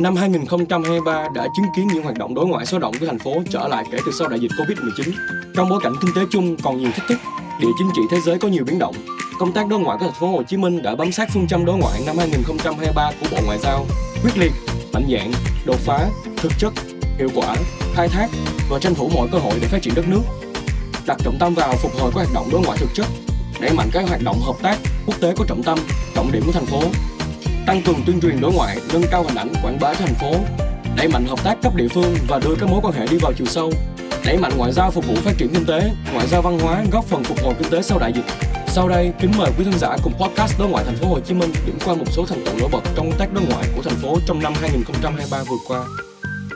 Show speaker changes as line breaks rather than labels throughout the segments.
Năm 2023 đã chứng kiến những hoạt động đối ngoại sôi động của thành phố trở lại kể từ sau đại dịch Covid-19. Trong bối cảnh kinh tế chung còn nhiều thách thức, địa chính trị thế giới có nhiều biến động, công tác đối ngoại của thành phố Hồ Chí Minh đã bám sát phương châm đối ngoại năm 2023 của Bộ Ngoại giao, quyết liệt, mạnh dạn, đột phá, thực chất, hiệu quả, khai thác và tranh thủ mọi cơ hội để phát triển đất nước. Đặt trọng tâm vào phục hồi các hoạt động đối ngoại thực chất, đẩy mạnh các hoạt động hợp tác quốc tế có trọng tâm, trọng điểm của thành phố, tăng cường tuyên truyền đối ngoại, nâng cao hình ảnh quảng bá thành phố, đẩy mạnh hợp tác cấp địa phương và đưa các mối quan hệ đi vào chiều sâu, đẩy mạnh ngoại giao phục vụ phát triển kinh tế, ngoại giao văn hóa góp phần phục hồi kinh tế sau đại dịch. Sau đây, kính mời quý khán giả cùng podcast đối ngoại thành phố Hồ Chí Minh điểm qua một số thành tựu nổi bật trong công tác đối ngoại của thành phố trong năm 2023 vừa qua.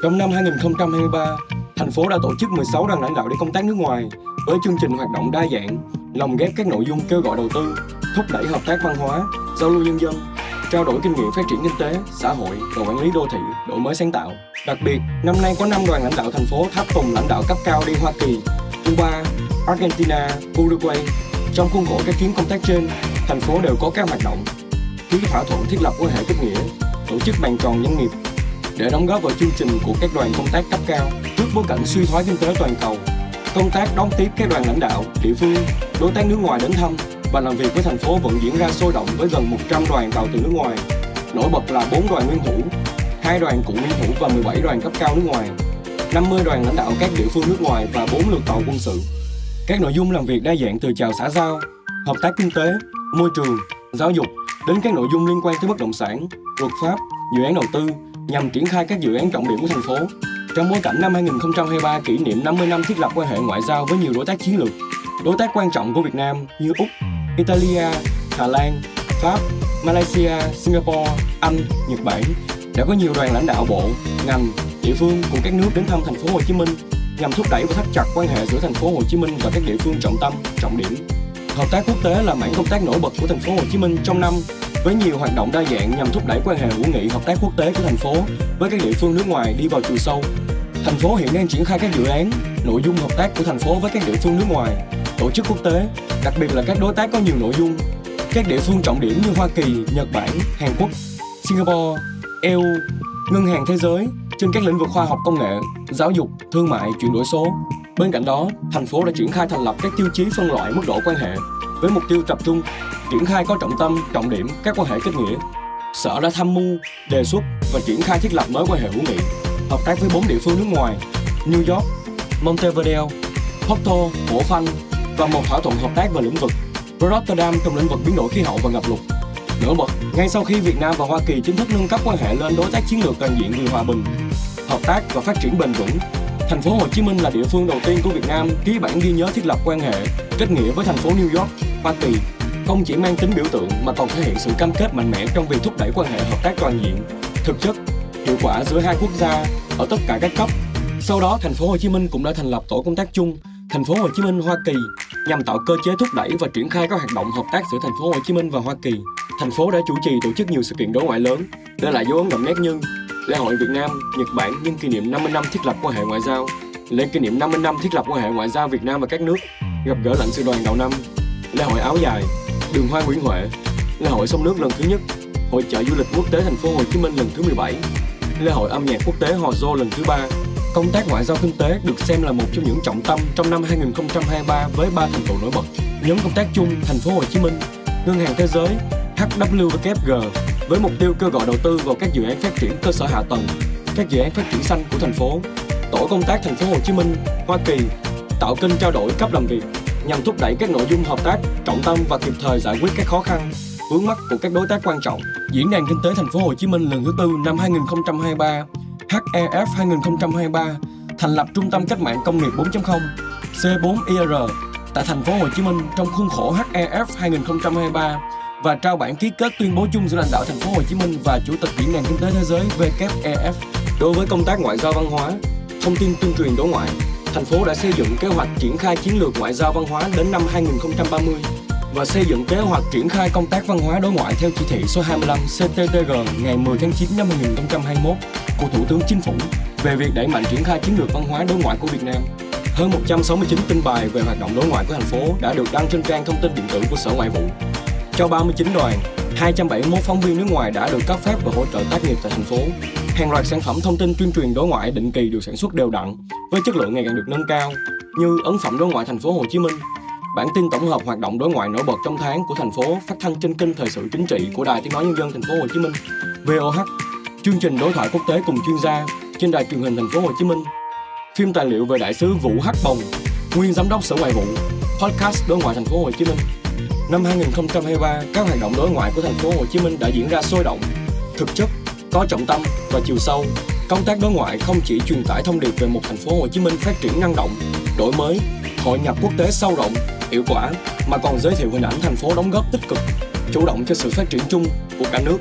Trong năm 2023, thành phố đã tổ chức 16 đoàn lãnh đạo đi công tác nước ngoài với chương trình hoạt động đa dạng, lồng ghép các nội dung kêu gọi đầu tư, thúc đẩy hợp tác văn hóa, giao lưu nhân dân, trao đổi kinh nghiệm phát triển kinh tế, xã hội và quản lý đô thị, đổi mới sáng tạo. Đặc biệt, năm nay có 5 đoàn lãnh đạo thành phố tháp tùng lãnh đạo cấp cao đi Hoa Kỳ, Cuba, Argentina, Uruguay. Trong khuôn khổ các chuyến công tác trên, thành phố đều có các hoạt động ký thỏa thuận thiết lập quan hệ kết nghĩa, tổ chức bàn tròn doanh nghiệp để đóng góp vào chương trình của các đoàn công tác cấp cao trước bối cảnh suy thoái kinh tế toàn cầu. Công tác đón tiếp các đoàn lãnh đạo, địa phương, đối tác nước ngoài đến thăm và làm việc với thành phố vẫn diễn ra sôi động với gần 100 đoàn tàu từ nước ngoài. Nổi bật là 4 đoàn nguyên thủ, 2 đoàn cựu nguyên thủ và 17 đoàn cấp cao nước ngoài, 50 đoàn lãnh đạo các địa phương nước ngoài và 4 lượt tàu quân sự. Các nội dung làm việc đa dạng từ chào xã giao, hợp tác kinh tế, môi trường, giáo dục đến các nội dung liên quan tới bất động sản, luật pháp, dự án đầu tư nhằm triển khai các dự án trọng điểm của thành phố. Trong bối cảnh năm 2023 kỷ niệm 50 năm thiết lập quan hệ ngoại giao với nhiều đối tác chiến lược, đối tác quan trọng của Việt Nam như Úc, Italia, Hà Lan, Pháp, Malaysia, Singapore, Anh, Nhật Bản đã có nhiều đoàn lãnh đạo bộ, ngành, địa phương của các nước đến thăm thành phố Hồ Chí Minh nhằm thúc đẩy và thắt chặt quan hệ giữa thành phố Hồ Chí Minh và các địa phương trọng tâm, trọng điểm. Hợp tác quốc tế là mảng công tác nổi bật của thành phố Hồ Chí Minh trong năm với nhiều hoạt động đa dạng nhằm thúc đẩy quan hệ hữu nghị hợp tác quốc tế của thành phố với các địa phương nước ngoài đi vào chiều sâu. Thành phố hiện đang triển khai các dự án, nội dung hợp tác của thành phố với các địa phương nước ngoài, tổ chức quốc tế, đặc biệt là các đối tác có nhiều nội dung. Các địa phương trọng điểm như Hoa Kỳ, Nhật Bản, Hàn Quốc, Singapore, EU, Ngân hàng Thế giới trên các lĩnh vực khoa học công nghệ, giáo dục, thương mại, chuyển đổi số. Bên cạnh đó, thành phố đã triển khai thành lập các tiêu chí phân loại mức độ quan hệ với mục tiêu tập trung triển khai có trọng tâm, trọng điểm các quan hệ kết nghĩa. Sở đã tham mưu, đề xuất và triển khai thiết lập mới quan hệ hữu nghị, hợp tác với bốn địa phương nước ngoài, New York, Montevideo, Porto, Hổ Phanh và một thỏa thuận hợp tác về lĩnh vực Rotterdam trong lĩnh vực biến đổi khí hậu và ngập lụt. Nổi bật, ngay sau khi Việt Nam và Hoa Kỳ chính thức nâng cấp quan hệ lên đối tác chiến lược toàn diện vì hòa bình, hợp tác và phát triển bền vững, thành phố Hồ Chí Minh là địa phương đầu tiên của Việt Nam ký bản ghi nhớ thiết lập quan hệ kết nghĩa với thành phố New York, Hoa Kỳ không chỉ mang tính biểu tượng mà còn thể hiện sự cam kết mạnh mẽ trong việc thúc đẩy quan hệ hợp tác toàn diện, thực chất, hiệu quả giữa hai quốc gia ở tất cả các cấp. Sau đó, thành phố Hồ Chí Minh cũng đã thành lập tổ công tác chung thành phố Hồ Chí Minh Hoa Kỳ nhằm tạo cơ chế thúc đẩy và triển khai các hoạt động hợp tác giữa thành phố Hồ Chí Minh và Hoa Kỳ. Thành phố đã chủ trì tổ chức nhiều sự kiện đối ngoại lớn, để lại dấu ấn đậm nét như lễ hội Việt Nam, Nhật Bản nhân kỷ niệm 50 năm thiết lập quan hệ ngoại giao, lễ kỷ niệm 50 năm thiết lập quan hệ ngoại giao Việt Nam và các nước, gặp gỡ lãnh sự đoàn đầu năm, lễ hội áo dài, đường hoa Nguyễn Huệ, lễ hội sông nước lần thứ nhất, hội chợ du lịch quốc tế thành phố Hồ Chí Minh lần thứ 17, lễ hội âm nhạc quốc tế Hò Dô lần thứ ba. Công tác ngoại giao kinh tế được xem là một trong những trọng tâm trong năm 2023 với ba thành tựu nổi bật. Nhóm công tác chung thành phố Hồ Chí Minh, Ngân hàng Thế giới, HWG với mục tiêu kêu gọi đầu tư vào các dự án phát triển cơ sở hạ tầng, các dự án phát triển xanh của thành phố. Tổ công tác thành phố Hồ Chí Minh, Hoa Kỳ tạo kênh trao đổi cấp làm việc nhằm thúc đẩy các nội dung hợp tác trọng tâm và kịp thời giải quyết các khó khăn vướng mắt của các đối tác quan trọng. Diễn đàn kinh tế thành phố Hồ Chí Minh lần thứ tư năm 2023, HEF 2023 thành lập trung tâm cách mạng công nghiệp 4.0 C4IR tại thành phố Hồ Chí Minh trong khuôn khổ HEF 2023 và trao bản ký kết tuyên bố chung giữa lãnh đạo thành phố Hồ Chí Minh và chủ tịch diễn đàn kinh tế thế giới WEF. Đối với công tác ngoại giao văn hóa, thông tin tuyên truyền đối ngoại, thành phố đã xây dựng kế hoạch triển khai chiến lược ngoại giao văn hóa đến năm 2030 và xây dựng kế hoạch triển khai công tác văn hóa đối ngoại theo chỉ thị số 25 CTTG ngày 10 tháng 9 năm 2021 của Thủ tướng Chính phủ về việc đẩy mạnh triển khai chiến lược văn hóa đối ngoại của Việt Nam. Hơn 169 tin bài về hoạt động đối ngoại của thành phố đã được đăng trên trang thông tin điện tử của Sở Ngoại vụ. Cho 39 đoàn, 271 phóng viên nước ngoài đã được cấp phép và hỗ trợ tác nghiệp tại thành phố. Hàng loạt sản phẩm thông tin tuyên truyền đối ngoại định kỳ được sản xuất đều đặn với chất lượng ngày càng được nâng cao như ấn phẩm đối ngoại thành phố Hồ Chí Minh, bản tin tổng hợp hoạt động đối ngoại nổi bật trong tháng của thành phố phát thanh trên kênh thời sự chính trị của Đài Tiếng nói nhân dân thành phố Hồ Chí Minh, VOH, chương trình đối thoại quốc tế cùng chuyên gia trên đài truyền hình thành phố Hồ Chí Minh, phim tài liệu về đại sứ Vũ Hắc Bồng, nguyên giám đốc Sở Ngoại vụ, podcast đối ngoại thành phố Hồ Chí Minh. Năm 2023, các hoạt động đối ngoại của thành phố Hồ Chí Minh đã diễn ra sôi động, thực chất, có trọng tâm và chiều sâu. Công tác đối ngoại không chỉ truyền tải thông điệp về một thành phố Hồ Chí Minh phát triển năng động, đổi mới, hội nhập quốc tế sâu rộng, hiệu quả mà còn giới thiệu hình ảnh thành phố đóng góp tích cực, chủ động cho sự phát triển chung của cả nước.